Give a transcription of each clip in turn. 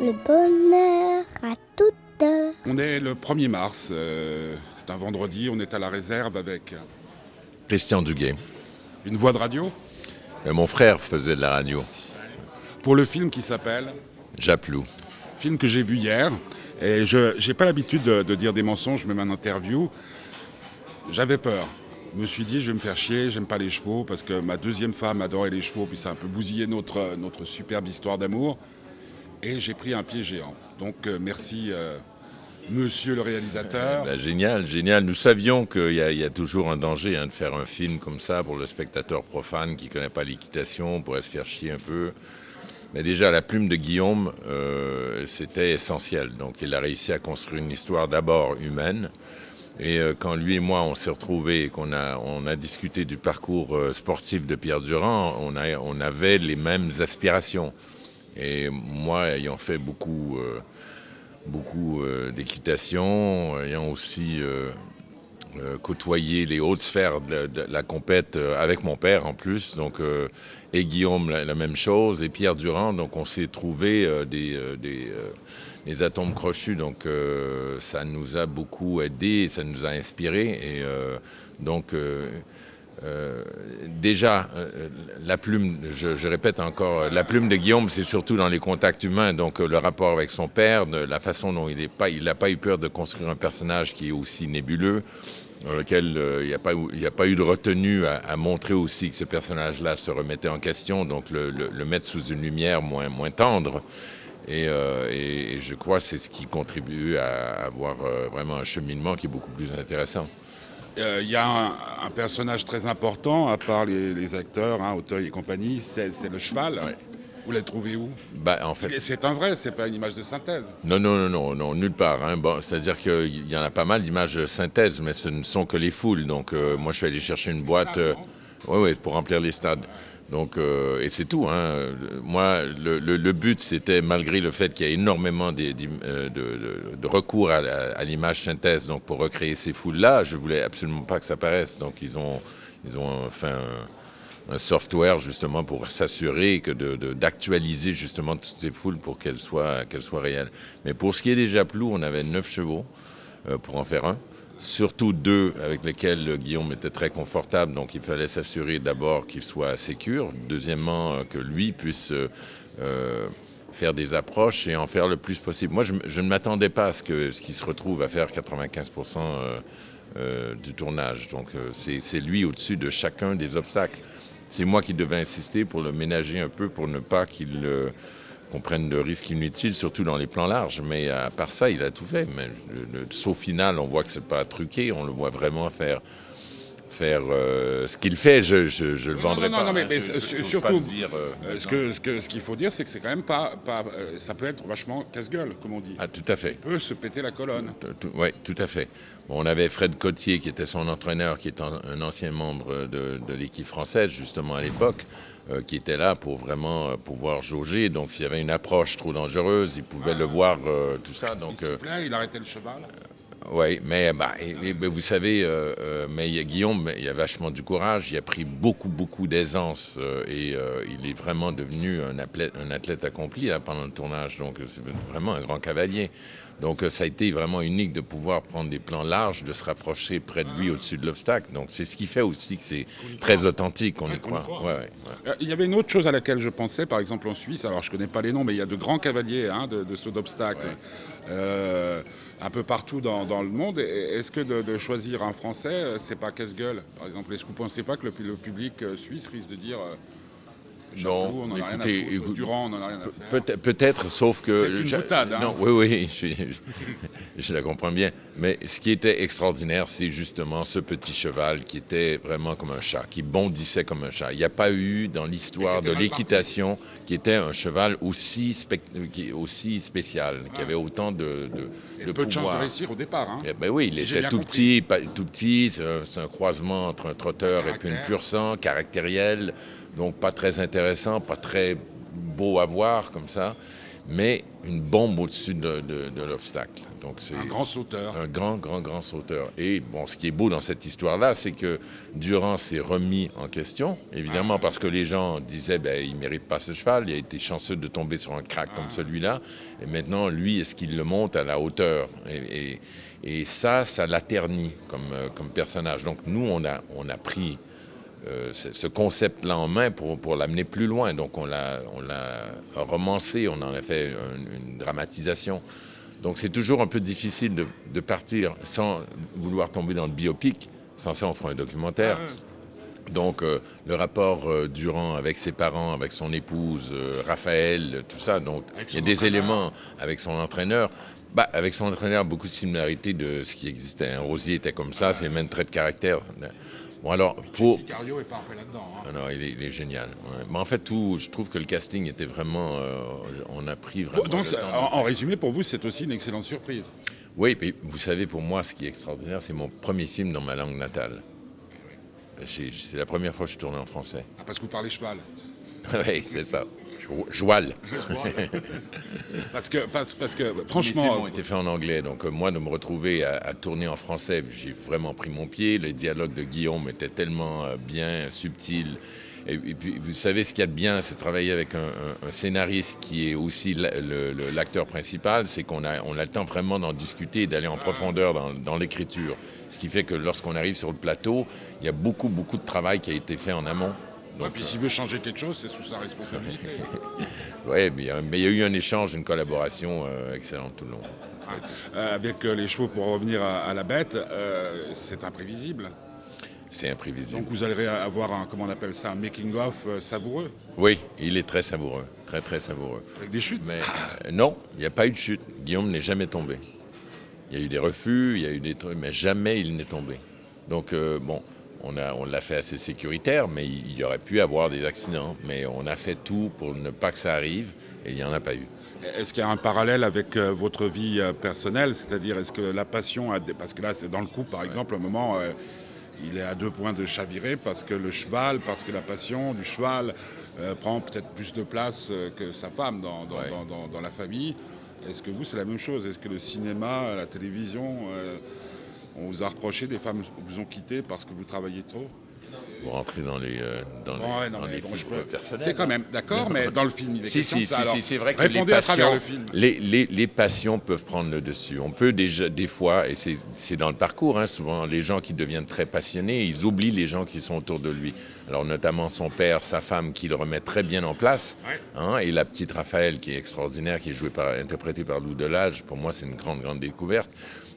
le bonheur à toute heure. On est le 1er mars, euh, c'est un vendredi, on est à la réserve avec Christian Duguay. une voix de radio Euh, mon frère faisait de la radio. pour le film qui s'appelle, Japlou. film que j'ai vu hier. Et je n'ai pas l'habitude de, de dire des mensonges, même en interview. J'avais peur. Je me suis dit, je vais me faire chier, j'aime pas les chevaux, parce que ma deuxième femme adorait les chevaux, puis ça a un peu bousillé notre, notre superbe histoire d'amour. Et j'ai pris un pied géant. Donc euh, merci, euh, monsieur le réalisateur. Ben, génial, génial. Nous savions qu'il y, a- toujours un danger hein, de faire un film comme ça pour le spectateur profane qui ne connaît pas l'équitation, on pourrait se faire chier un peu. Mais déjà, la plume de Guillaume, euh, c'était essentiel. Donc, il a réussi à construire une histoire d'abord humaine. Et quand lui et moi, on s'est retrouvés et qu'on a, on a discuté du parcours sportif de Pierre Durand, on avait les mêmes aspirations. Et moi, ayant fait beaucoup, euh, beaucoup euh, d'équitation, ayant aussi euh, côtoyé les hautes sphères de, la compète avec mon père en plus, donc et Guillaume la, même chose, et Pierre Durand, donc on s'est trouvé des, des, atomes crochus, donc ça nous a beaucoup aidé, ça nous a inspiré, et donc euh, déjà, euh, la plume, je, répète encore, euh, la plume de Guillaume, c'est surtout dans les contacts humains, donc le rapport avec son père, la façon dont il n'a pas, eu peur de construire un personnage qui est aussi nébuleux, dans lequel il n'y a, pas eu- de retenue à, montrer aussi que ce personnage-là se remettait en question, donc le, mettre sous une lumière moins, tendre. Et, je crois que c'est ce qui contribue à avoir vraiment un cheminement qui est beaucoup plus intéressant. Euh, Il y a un, un personnage très important, à part les, les acteurs, hein, Auteuil et compagnie, c'est le cheval. Ouais. Vous l'avez trouvé où? Bah, en fait, C'est un vrai, c'est pas une image de synthèse. Non, non, non, non, non, nulle part. hein. Bon, C'est-à-dire qu'il y en a pas mal d'images de synthèse, mais ce ne sont que les foules. Donc, euh, moi, je suis allé chercher une boîte euh, ouais, ouais, pour remplir les stades. Donc, euh, et c'est tout. Hein. Euh, Moi, le, but, c'était, malgré le fait qu'il y a énormément euh, de, recours à, l'image synthèse, donc pour recréer ces foules-là, je voulais absolument pas que ça paraisse. Donc, ils ont, ils ont fait un, software justement pour s'assurer que d'actualiser justement toutes ces foules pour qu'elles soient, soient réelles. Mais pour ce qui est des japlous, on avait neuf chevaux euh, pour en faire un. Surtout deux avec lesquels euh, Guillaume était très confortable, donc il fallait s'assurer d'abord qu'il soit sécure, deuxièmement euh, que lui puisse euh, euh, faire des approches et en faire le plus possible. Moi, je, ne m'attendais pas à ce que ce qu'il se retrouve à faire 95% euh, euh, du tournage. Donc euh, c'est lui au-dessus de chacun des obstacles. C'est moi qui devais insister pour le ménager un peu, pour ne pas qu'il euh, qu'on prenne de risques inutiles, surtout dans les plans larges. Mais à part ça, il a tout fait. Mais le, saut final, on voit que c'est pas truqué, on le voit vraiment faire faire euh, ce qu'il fait. Je le vendrai non, non, pas. non, mais- hein. mais Je- je- surtout- dire. euh, Euh, ce que- ce que- ce qu'il faut dire, c'est que c'est quand même pas. pas ça peut être vachement casse-gueule, comme on dit. Ah, tout à fait. Il peut se péter la colonne. Oui, tout à fait. Bon, on avait Fred Cotier, qui était son entraîneur, qui est un, un ancien membre de, de l'équipe française, justement à l'époque, euh, qui était là pour vraiment euh, pouvoir jauger. Donc, s'il y avait une approche trop dangereuse, il pouvait le voir, euh, tout ça. Il Donc, euh, sifflait, il arrêtait le cheval. Oui, mais bah, vous savez, euh, euh, mais il Guillaume, il a vachement du courage, il a pris beaucoup, beaucoup d'aisance euh, et euh, il est vraiment devenu un athlète, un athlète accompli là, pendant le tournage. Donc, euh, c'est vraiment un grand cavalier. Donc, euh, ça a été vraiment unique de pouvoir prendre des plans larges, de se rapprocher près de lui au-dessus de l'obstacle. Donc, c'est ce qui fait aussi que c'est très authentique, qu'on y croit. croit. Ouais, ouais, ouais. Euh, Il y avait une autre chose à laquelle je pensais, par exemple en Suisse, alors je connais pas les noms, mais il y a de grands cavaliers hein, de, de saut d'obstacles euh, un peu partout dans, dans le monde. Est-ce que de, de choisir un Français, c'est pas casse-gueule? Par exemple, est-ce que vous pensez pas que le, le public suisse risque de dire Non, Jacques, on en a rien écoutez, à foutre, écoute- Durand, on en a rien à faire Peut-être, peut-être, sauf que... C'est une boutade, hein. Non, oui, oui, je, la comprends bien. Mais ce qui était extraordinaire, c'est justement ce petit cheval qui était vraiment comme un chat, qui bondissait comme un chat. Il n'y a pas eu dans l'histoire de l'équitation qui était un cheval aussi, spec- qui- aussi spécial, qui avait autant de, de, de peu de chance pouvoir. de réussir au départ. hein. Eh ben oui, il J'ai était bien tout compris. petit, pas- tout petit. C'est un, c'est un croisement entre un trotteur et puis une Caractère. pur sang, caractériel. Donc pas très intéressant, pas très beau à voir comme ça. mais une bombe au-dessus de, de- de l'obstacle. Donc c'est Un grand sauteur. un grand, grand, grand sauteur. Et bon, ce qui est beau dans cette histoire-là, c'est que Durand s'est remis en question, évidemment, parce que les gens disaient, ben, il mérite pas ce cheval, il a été chanceux de tomber sur un crack comme celui-là. Et maintenant, lui, est-ce qu'il le monte à la hauteur? Et, et- et ça, ça l'a terni comme, euh, comme personnage. Donc nous, on a, on a pris euh, ce ce concept-là en main pour, pour l'amener plus loin. Donc on l'a, on l'a romancé, on en a fait une, une dramatisation. Donc c'est toujours un peu difficile de, de partir sans vouloir tomber dans le biopic. Sans ça, on fera un documentaire. Donc euh, le rapport euh, Durand avec ses parents, avec son épouse, euh, Raphaël, tout ça. Donc il y a des éléments avec son entraîneur. Bah, avec son entraîneur, beaucoup de similarités de ce qui existait. Un Rosier était comme ça, c'est le même trait de caractère. Bon alors, pour, Cario est parfait là-dedans. hein. ah non, il est, il est génial. ouais. Mais en fait, tout, je trouve que le casting était vraiment. euh, on a pris vraiment. Donc, le temps en, résumé, pour vous, c'est aussi une excellente surprise. Oui, mais vous savez, pour moi, ce qui est extraordinaire, c'est mon premier film dans ma langue natale. J'ai- C'est la première fois que je tournais en français. Ah, parce que vous parlez cheval. oui, c'est ça. Jo- Joual. Parce que, parce, parce que Les films franchement, ont été faits en anglais, donc euh, moi de me retrouver à, à tourner en français, j'ai vraiment pris mon pied. Le dialogue de Guillaume était tellement euh, bien, subtil. Et, et puis vous savez ce qu'il y a de bien, c'est de travailler avec un, un- un scénariste qui est aussi l'acteur principal, c'est qu'on a, on a le temps vraiment d'en discuter, d'aller en profondeur dans, dans l'écriture. Ce qui fait que lorsqu'on arrive sur le plateau, il y a beaucoup, beaucoup de travail qui a été fait en amont. Et puis s'il veut changer quelque chose, c'est sous sa responsabilité. Oui, mais, euh, mais il y a eu un échange, une collaboration euh, excellente tout le long. Euh, avec euh, les chevaux, pour revenir à, à la bête, euh, c'est imprévisible. C'est imprévisible. Donc vous allez avoir un, comment on appelle ça, un making-of euh, savoureux, Oui, il est très savoureux, très très savoureux. avec des chutes. Mais euh, non, il n'y a pas eu de chute. Guillaume n'est jamais tombé. Il y a eu des refus, il y a eu des trucs, mais jamais il n'est tombé. Donc euh, bon, on a, on l'a fait assez sécuritaire, mais il, y aurait pu avoir des accidents. Mais on a fait tout pour ne pas que ça arrive, et il n'y en a pas eu. Est-ce qu'il y a un parallèle avec euh, votre vie euh, personnelle? C'est-à-dire, est-ce que la passion, a des- parce que là, c'est dans le couple, par exemple, un moment, euh, il est à deux points de chavirer parce que le cheval, parce que la passion du cheval prend peut-être plus de place que sa femme dans, dans- Ouais. dans- dans- dans la famille. Est-ce que vous, c'est la même chose? Est-ce que le cinéma, la télévision, on vous a reproché, des femmes vous ont quitté parce que vous travaillez trop Vous rentrez dans les, euh, dans les, Bon, ouais, non, dans les bon, films personnels. C'est quand même, d'accord, mais dans le film, il est Si, question si, de ça. si, c'est vrai que répondez les à travers passions, le film. Les, les- les passions peuvent prendre le dessus. On peut déjà, des fois, et c'est c'est dans le parcours, hein, souvent, les gens qui deviennent très passionnés, ils oublient les gens qui sont autour de lui. Alors, notamment son père, sa femme, qui le remet très bien en place, Ouais. hein, et la petite Raphaël, qui est extraordinaire, qui est jouée par, interprétée par Lou Delage. Pour moi, c'est une grande, grande découverte.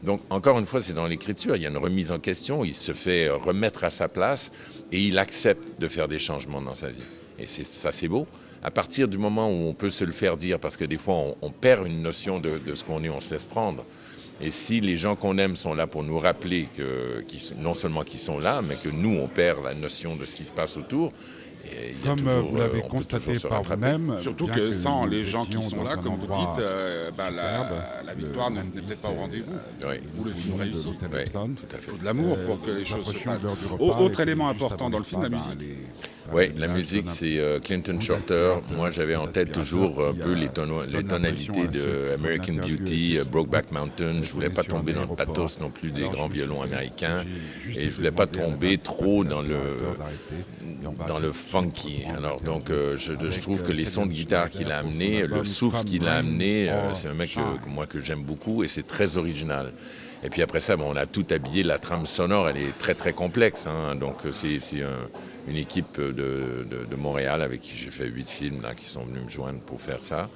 Donc, encore une fois, c'est dans l'écriture, il y a une remise en question, il se fait remettre à sa place, et il accepte de faire des changements dans sa vie. Et ça, c'est beau. À partir du moment où on peut se le faire dire, parce que des fois, on, perd une notion de, ce qu'on est, on se laisse prendre. Et si les gens qu'on aime sont là pour nous rappeler que, non seulement qu'ils sont là, mais que nous, on perd la notion de ce qui se passe autour, et Comme euh, toujours, vous euh, l'avez peut constaté par vous-même, Surtout que sans les gens qui sont là, comme vous dites, euh, bah, la, victoire n'est peut-être pas au rendez-vous. euh, Oui. Ou le film de réussi. l'hôtel Ouais. Epson. Tout à fait. Il faut de l'amour Euh, pour que les choses se passent. de l'heure du Au- repas, Autre élément important dans le film, la repas, musique. Oui, la musique, c'est euh, Clinton Shorter. d'aspirateur, Moi, j'avais en tête toujours un peu les, euh, les tonalités de American Beauty, euh, Brokeback Mountain. Je voulais pas tomber dans le pathos non plus des grands violons américains. Et je voulais pas tomber trop dans le, dans le funky. Alors donc, euh, je, trouve que euh, les sons de guitare qu'il a amenés, le souffle qu'il a amené, euh, c'est un mec que, moi que j'aime beaucoup et c'est très original. Et puis après ça, bon, on a tout habillé. La trame sonore, elle est très très complexe. hein. Donc euh, c'est c'est un- une équipe de, de- de Montréal avec qui j'ai fait huit films là, qui sont venus me joindre pour faire ça.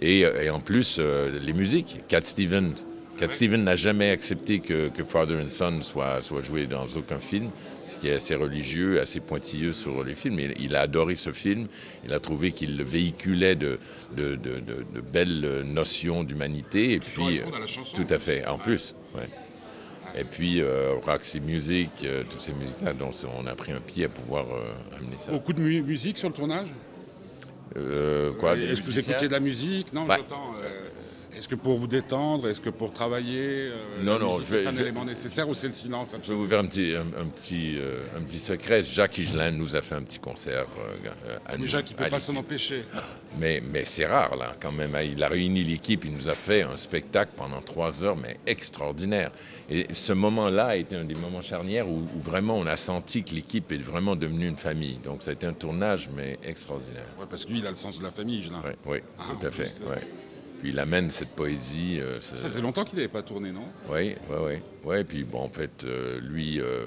Et, euh, et en plus, euh, les musiques. Cat Stevens. Cat Stevens n'a jamais accepté que, que Father and Son soit, soit joué dans aucun film, ce qui est assez religieux, assez pointilleux sur les films. Il, il a adoré ce film. Il a trouvé qu'il véhiculait de, de, de- belles notions d'humanité. Et puis, correspondent à la chanson. tout à fait. En plus, ouais. Et puis euh, Roxy Music, euh, toutes ces musiques-là, dont on a pris un pied à pouvoir euh, amener ça. Beaucoup de mu- musique sur le tournage? Euh, Est-ce que vous écoutiez de la musique? Non, Bah, j'entends. euh, Est-ce que pour vous détendre, est-ce que pour travailler, euh, Non, non, je vais- un je- élément nécessaire ou c'est le silence Je vais vous faire un petit, un, un petit, euh, un petit secret. Jacques Higelin nous a fait un petit concert euh, à nous. Déjà qui ne peut pas s'en empêcher. Mais, mais c'est rare, là, quand même. Il a réuni l'équipe, il nous a fait un spectacle pendant trois heures, mais extraordinaire. Et ce moment-là a été un des moments charnières où, où vraiment on a senti que l'équipe est vraiment devenue une famille. Donc ça a été un tournage, mais extraordinaire. Ouais, parce que lui, il a le sens de la famille, Gélin. Oui, oui, Ah, tout à fait. ouais. Puis il amène cette poésie. euh, ce- Ça faisait longtemps qu'il n'avait pas tourné, non? Oui, oui, oui. Ouais, puis bon, en fait, euh, lui, euh,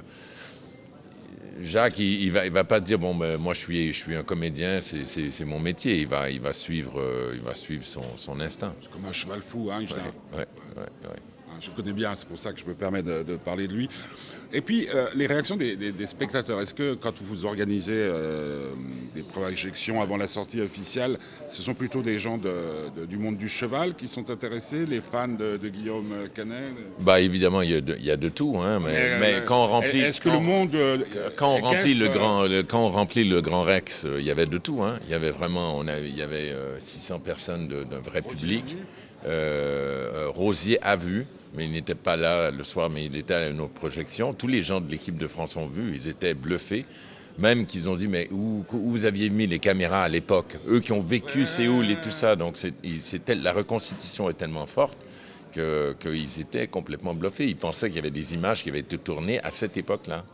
Jacques, il, il va, il va pas dire bon, ben, moi je suis, je suis un comédien, c'est- mon métier. Il va, il va suivre, il va suivre son, son instinct. C'est comme un cheval fou, hein. Ouais, ouais, ouais. Hein, Je connais bien, c'est pour ça que je me permets de, de parler de lui. Et puis, euh, les réactions des, des- des spectateurs. Est-ce que quand vous organisez euh, des projections avant la sortie officielle, ce sont plutôt des gens de- de- du monde du cheval qui sont intéressés, les fans de, de Guillaume Canet? Bah évidemment, il y a de, il y a de tout, hein, mais, mais euh, quand on remplit, Est-ce que quand- le monde. euh, quand on remplit le équestre, grand, le- quand on remplit le grand Rex, euh, il y avait de tout. Hein. Il y avait vraiment, il y avait euh, 600 personnes de- d'un vrai public. Euh, euh, Rosier a vu, mais il n'était pas là le soir, mais il était à une autre projection. Tous les gens de l'équipe de France ont vu, ils étaient bluffés. Même qu'ils ont dit, mais où, où vous aviez mis les caméras à l'époque? Eux qui ont vécu Séoul et tout ça. Donc la reconstitution est tellement forte que- qu'ils étaient complètement bluffés. Ils pensaient qu'il y avait des images qui avaient été tournées à cette époque-là.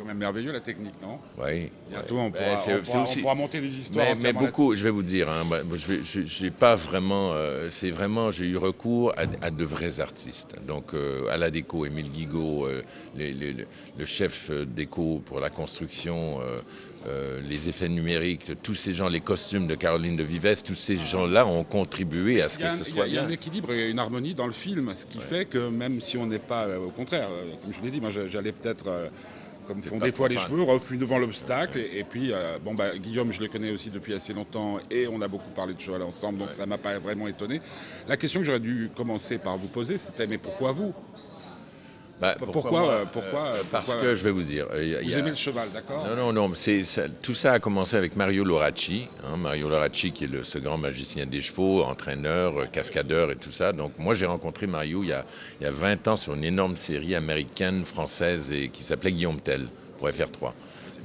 Quand même merveilleux la technique, non? Oui. Bientôt, oui. on, Ben, pourra, on pourra- aussi- on pourra monter des histoires. Mais, mais beaucoup, je vais vous dire, hein, j'ai pas vraiment, euh, c'est vraiment, j'ai eu recours à, à de vrais artistes. Donc euh, à la déco, Émile Guigaud, euh, les- les- le, le chef euh, déco pour la construction, euh, les effets numériques, tous ces gens, les costumes de Caroline de Vives, tous ces gens-là ont contribué à ce que un, ce soit il y a bien. un équilibre et une harmonie dans le film, ce qui fait que même si on n'est pas, euh, au contraire, euh, comme je l'ai dit, moi j'allais peut-être, comme font des fois les cheveux, refus devant l'obstacle. Et, et puis, euh, bon, bah, Guillaume, je le connais aussi depuis assez longtemps et on a beaucoup parlé de cheval ensemble, donc ça m'a pas vraiment étonné. La question que j'aurais dû commencer par vous poser, c'était mais pourquoi vous? Bah, pourquoi, moi euh, pourquoi, euh, Parce pourquoi- que je vais vous dire, euh, y a- Vous il y a- aimez le cheval, d'accord Non, non, non. ça- tout ça a commencé avec Mario Loracci. hein, Mario Loracci, qui est le, ce grand magicien des chevaux, entraîneur, euh, cascadeur et tout ça. Donc, moi, j'ai rencontré Mario il y, a, il y a 20 ans sur une énorme série américaine, française, et, qui s'appelait Guillaume Tell pour FR3.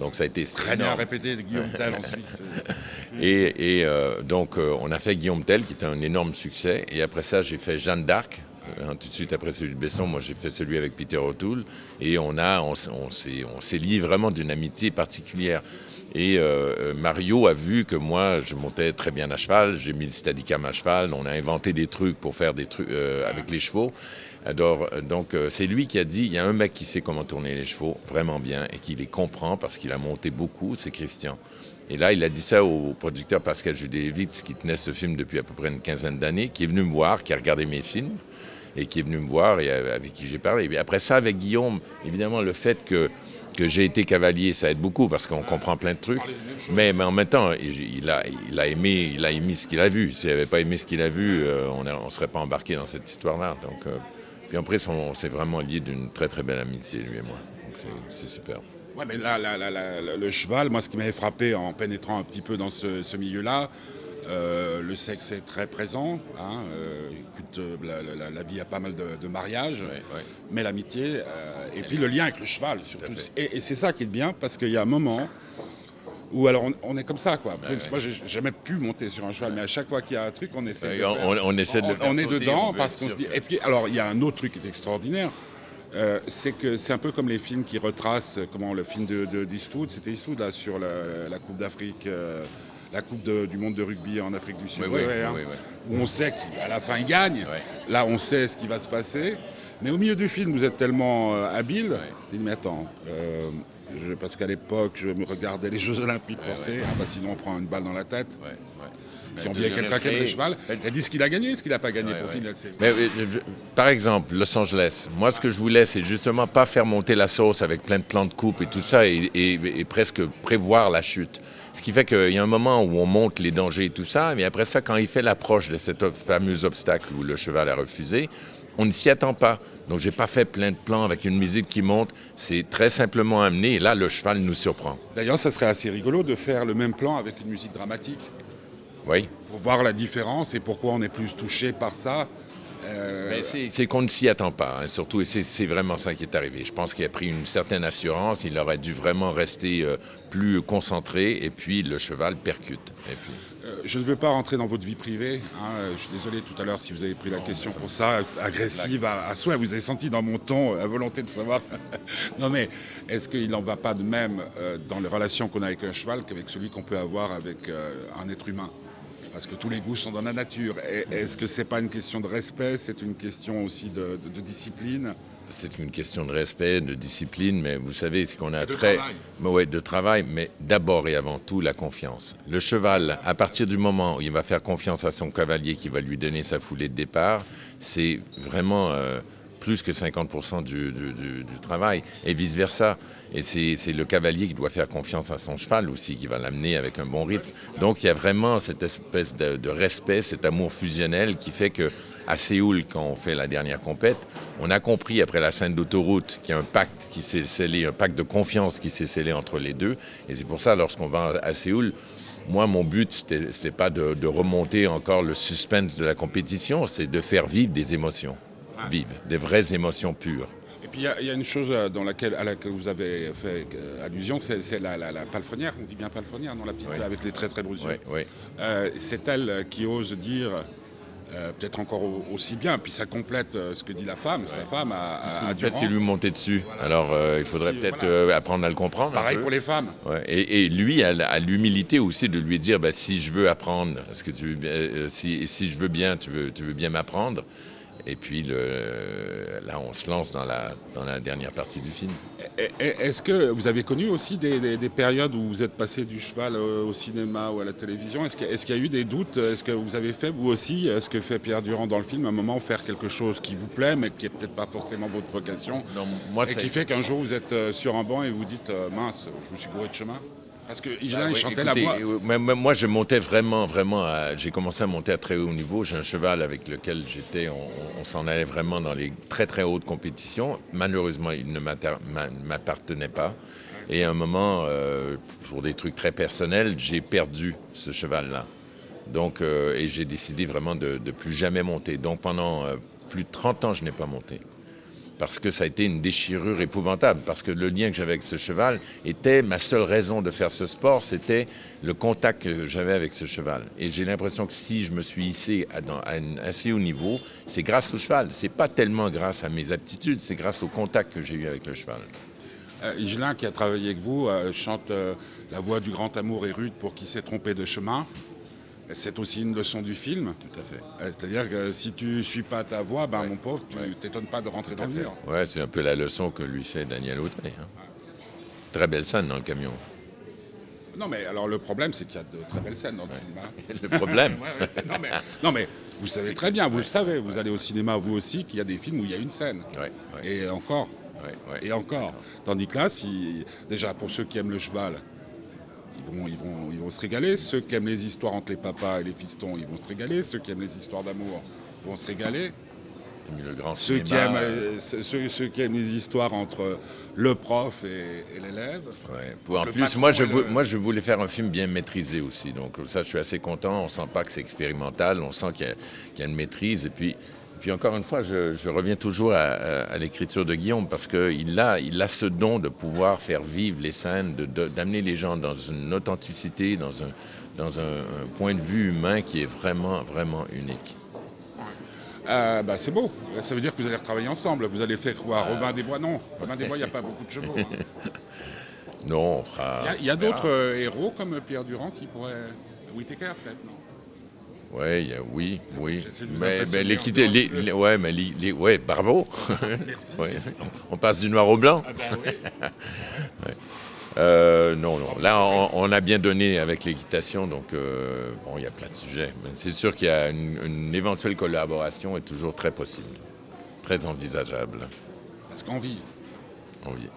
Donc, ça a été Très bien répété, Guillaume Tell en Suisse. Et, et, euh, donc, euh, on a fait Guillaume Tell, qui était un énorme succès. Et après ça, j'ai fait Jeanne d'Arc. Euh, tout de suite après celui de Besson, moi j'ai fait celui avec Peter O'Toole. Et on, on, on s'est lié vraiment d'une amitié particulière. Et euh, Mario a vu que moi, je montais très bien à cheval, j'ai mis le steadicam à cheval, on a inventé des trucs pour faire des trucs euh, avec les chevaux. Euh, donc, euh, c'est lui qui a dit, il y a un mec qui sait comment tourner les chevaux vraiment bien et qui les comprend parce qu'il a monté beaucoup, c'est Christian. Et là, il a dit ça au producteur Pascal Judévitz, qui tenait ce film depuis à peu près une quinzaine d'années, qui est venu me voir, qui a regardé mes films, et qui est venu me voir et avec qui j'ai parlé. Et après ça, avec Guillaume, évidemment, le fait que, que j'ai été cavalier, ça aide beaucoup parce qu'on comprend plein de trucs. Mais, mais en même temps, il, a, il, a aimé, il a aimé ce qu'il a vu. S'il n'avait pas aimé ce qu'il a vu, euh, on ne serait pas embarqué dans cette histoire-là. Donc, euh, puis après, on, on s'est vraiment lié d'une très très belle amitié, lui et moi. Donc c'est- super. Ouais, mais là, là, là, là, là, le cheval, moi, ce qui m'avait frappé en pénétrant un petit peu dans ce, ce milieu-là, euh, le sexe est très présent. hein, euh, écoute, euh, la, la- la vie a pas mal de, de mariages, mais l'amitié, euh, et puis le lien avec le cheval, surtout. Et, et c'est ça qui est bien, parce qu'il y a un moment où, alors, on, on est comme ça, quoi. Ouais. Moi, j'ai jamais pu monter sur un cheval, mais à chaque fois qu'il y a un truc, on essaie de on, faire. on- on essaie de le On- faire on est dedans parce qu'on se dit. Et puis, alors, il y a un autre truc qui est extraordinaire. euh, c'est que c'est un peu comme les films qui retracent comment le film de, de d'Eastwood, c'était Eastwood là sur la, la Coupe d'Afrique, euh, la Coupe de- du monde de rugby en Afrique du Sud, Oui, Ouais, hein. oui, où on sait qu'à la fin il gagne. Là on sait ce qui va se passer, mais au milieu du film vous êtes tellement euh, habile. Dis mais attends, euh, je- parce qu'à l'époque je me regardais les Jeux Olympiques forcés, ah bah, sinon on prend une balle dans la tête. Si on vient quelqu'un qui aime le cheval, elle dit ce qu'il a gagné, ce qu'il n'a pas gagné Ouais, pour ouais. finir. Mais, euh, je- par exemple, Los Angeles, moi ce que je voulais, c'est justement pas faire monter la sauce avec plein de plans de coupe et tout ça et, et- et presque prévoir la chute. Ce qui fait qu'il y a un moment où on monte les dangers et tout ça, mais après ça, quand il fait l'approche de cet fameux obstacle où le cheval a refusé, on ne s'y attend pas. Donc j'ai pas fait plein de plans avec une musique qui monte, c'est très simplement amené et là le cheval nous surprend. D'ailleurs, ça serait assez rigolo de faire le même plan avec une musique dramatique. Oui. pour voir la différence et pourquoi on est plus touché par ça. Euh, Mais c'est- qu'on ne s'y attend pas, hein, surtout, et c'est- vraiment ça qui est arrivé. Je pense qu'il a pris une certaine assurance, il aurait dû vraiment rester euh, plus concentré, et puis le cheval percute. Et puis, Euh, je ne veux pas rentrer dans votre vie privée. hein, je suis désolé tout à l'heure si vous avez pris la question pour ça, agressive à, à souhait. Vous avez senti dans mon ton la volonté de savoir. non mais est-ce qu'il n'en va pas de même euh, dans les relations qu'on a avec un cheval qu'avec celui qu'on peut avoir avec euh, un être humain? Parce que tous les goûts sont dans la nature. Est-ce que c'est pas une question de respect? C'est une question aussi de, de- de discipline? C'est une question de respect, de discipline, mais vous savez, c'est qu'on a de très... travail. Mais ouais, de travail, mais d'abord et avant tout, la confiance. Le cheval, à partir du moment où il va faire confiance à son cavalier qui va lui donner sa foulée de départ, c'est vraiment euh, plus que 50% du, travail, et vice-versa. Et c'est le cavalier qui doit faire confiance à son cheval aussi, qui va l'amener avec un bon rythme. Donc il y a vraiment cette espèce de, respect, cet amour fusionnel qui fait que à Séoul, quand on fait la dernière compète, on a compris après la scène d'autoroute qu'il y a un pacte qui s'est scellé, un pacte de confiance qui s'est scellé entre les deux. Et c'est pour ça, lorsqu'on va à Séoul, moi, mon but, c'était pas de, de remonter encore le suspense de la compétition, c'est de faire vivre des émotions, vives, des vraies émotions pures. Et puis il y a- il y, a une chose euh, dans laquelle, à laquelle vous avez fait euh, allusion, c'est la, la- la palefrenière, on dit bien palefrenière, non la petite Oui. avec les traits très brusques. Oui, oui. Euh, c'est elle qui ose dire, euh, peut-être encore au- aussi bien, puis ça complète ce que dit la femme, sa femme à, à, Durand. c'est lui monter dessus. Alors, euh, il faudrait peut-être voilà. apprendre à le comprendre. Pareil pour les femmes. Ouais, Et, et lui a, l'humilité aussi de lui dire bah, si je veux apprendre, est-ce que tu si, si je veux bien, tu veux, tu veux bien m'apprendre. Et puis le- là, on se lance dans la, dans la dernière partie du film. Est-ce que vous avez connu aussi des, des- des périodes où vous êtes passé du cheval euh, au cinéma ou à la télévision? Est-ce qu'il y, a- y eu des doutes? Est-ce que vous avez fait, vous aussi, ce que fait Pierre Durand dans le film, à un moment faire quelque chose qui vous plaît, mais qui n'est peut-être pas forcément votre vocation? Non, moi, Et qui fait qu'un jour vous êtes euh, sur un banc et vous dites euh, mince, je me suis gouré de chemin? Parce que Ah il chantait écoutez, la voix. euh, moi, je montais vraiment, vraiment. J'ai commencé à monter à très haut niveau. J'ai un cheval avec lequel j'étais. On, on s'en allait vraiment dans les très, très hautes compétitions. Malheureusement, il ne m'appartenait pas. Et à un moment, euh, pour des trucs très personnels, j'ai perdu ce cheval-là. Donc, euh, et j'ai décidé vraiment de ne plus jamais monter. Donc, pendant euh, plus de 30 ans, je n'ai pas monté parce que ça a été une déchirure épouvantable, parce que le lien que j'avais avec ce cheval était ma seule raison de faire ce sport, c'était le contact que j'avais avec ce cheval. Et j'ai l'impression que si je me suis hissé à, un assez haut niveau, c'est grâce au cheval. C'est pas tellement grâce à mes aptitudes, c'est grâce au contact que j'ai eu avec le cheval. Euh, Igelin, qui a travaillé avec vous, euh, chante euh, La voix du grand amour est rude pour qui s'est trompé de chemin. C'est aussi une leçon du film. Tout à fait. Euh, C'est-à-dire que si tu suis pas ta voix, ben, Ouais. mon pauvre, tu Ouais. t'étonnes pas de rentrer dans le mur. Ouais, c'est un peu la leçon que lui fait Daniel Auteuil. hein. Très belle scène dans le camion. Non, mais alors le problème, c'est qu'il y a de très belles scènes dans le film. hein. Le problème, non, mais, non, mais vous savez très bien, vous le savez, vous allez au cinéma vous aussi, qu'il y a des films où il y a une scène. ouais, ouais, Et encore, ouais, ouais. et encore. Tandis que là, si, déjà pour ceux qui aiment le cheval, vont, ils, vont, ils vont se régaler. Ceux qui aiment les histoires entre les papas et les fistons, ils vont se régaler. Ceux qui aiment les histoires d'amour vont se régaler. Le grand Ceux qui, aiment, euh, ceux, qui aiment les histoires entre le prof et, et l'élève. Ouais. En Le plus, moi je, et le- vou- moi, je voulais faire un film bien maîtrisé aussi. Donc, ça, je suis assez content. On sent pas que c'est expérimental. On sent qu'il y, y a une maîtrise. Et puis, puis encore une fois, je, je reviens toujours à, à- à l'écriture de Guillaume parce qu'il a, il a ce don de pouvoir faire vivre les scènes, d'amener les gens dans une authenticité, dans, un, dans un, un point de vue humain qui est vraiment, vraiment unique. Euh, bah, c'est beau. Ça veut dire que vous allez retravailler ensemble. Vous allez faire quoi? Robin des Bois? Non. Robin des Bois, il n'y a pas beaucoup de chevaux. hein. Non, on fera. Il y a- d'autres euh, héros comme Pierre Durand qui pourraient. Whitaker, peut-être, non? Ouais, oui, oui. Mais, mais l'équité, les- les- ouais, mais les- les- ouais, bravo. Merci. Ouais. On passe du noir au blanc. Ah ben oui. Euh, non, non. Là, on, on a bien donné avec l'équitation, donc euh, bon, il y a plein de sujets. Mais c'est sûr qu'il y a une, une éventuelle collaboration est toujours très possible, très envisageable. Parce qu'on vit. On vit.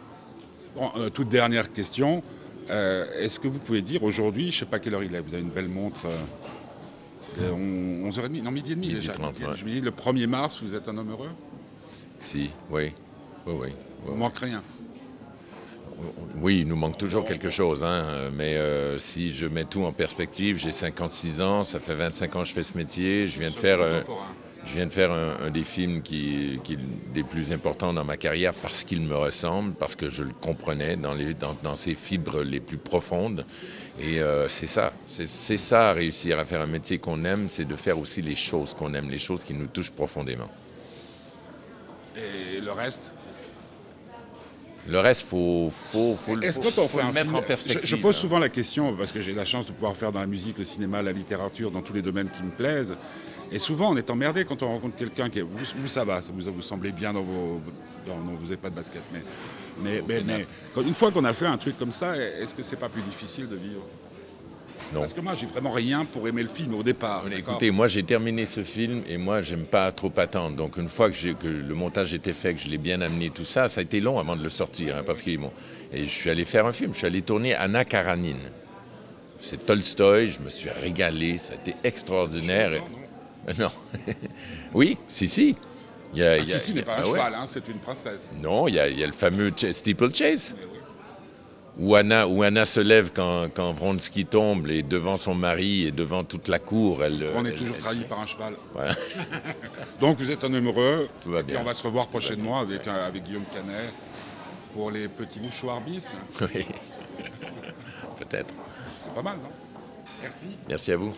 Bon, euh, toute dernière question. Est-ce que vous pouvez dire aujourd'hui, je ne sais pas quelle heure il est, vous avez une belle montre, on- 11h30, non midi et demi Midi déjà. 30, Midi ouais. Le 1er mars, vous êtes un homme heureux Si, oui, oui, oui. oui. Vous manque rien. Oui, il nous manque toujours quelque chose, hein, mais euh, si je mets tout en perspective, j'ai 56 ans, ça fait 25 ans que je fais ce métier, je viens de faire, euh, je viens de faire un, un des films qui, qui est des plus importants dans ma carrière parce qu'il me ressemble, parce que je le comprenais dans, les, dans, dans ses fibres les plus profondes. Et euh, c'est ça, c'est ça, réussir à faire un métier qu'on aime, c'est de faire aussi les choses qu'on aime, les choses qui nous touchent profondément. Et le reste? Le reste, faut, faut, faut, le- faut- que on faut fait le mettre film- en perspective. Je, je pose hein. souvent la question parce que j'ai la chance de pouvoir faire dans la musique, le cinéma, la littérature, dans tous les domaines qui me plaisent. Et souvent, on est emmerdé quand on rencontre quelqu'un qui est. Vous, vous, ça va, ça vous, vous semblez bien dans vos. dans- non, vous n'avez pas de basket, mais. Mais, mais, mais quand- une fois qu'on a fait un truc comme ça, est-ce que c'est pas plus difficile de vivre? Non. Parce que moi, j'ai vraiment rien pour aimer le film au départ. Écoutez, moi j'ai terminé ce film et moi j'aime pas trop attendre. Donc une fois que, le montage était fait, que je l'ai bien amené, tout ça, ça a été long avant de le sortir. hein, parce que, bon, et je suis allé faire un film, je suis allé tourner Anna Karanine. C'est Tolstoï, je me suis régalé, ça a été extraordinaire. Non. Non. oui, si, si. Il y a- Ah, il y a- Sissi n'est pas un ah ouais. cheval, hein, c'est une princesse. Non, il y, a, il y a le fameux Ch- Steeplechase. Oui. Où Anna, où Anna se lève quand, quand Vronsky tombe et devant son mari et devant toute la cour, elle. On est toujours elle- trahi par un cheval. Donc vous êtes un amoureux. Tout va Et bien. on va se revoir prochainement avec, un- avec Guillaume Canet pour les petits mouchoirs bis. Oui. Peut-être. C'est pas mal, non? Merci. Merci à vous.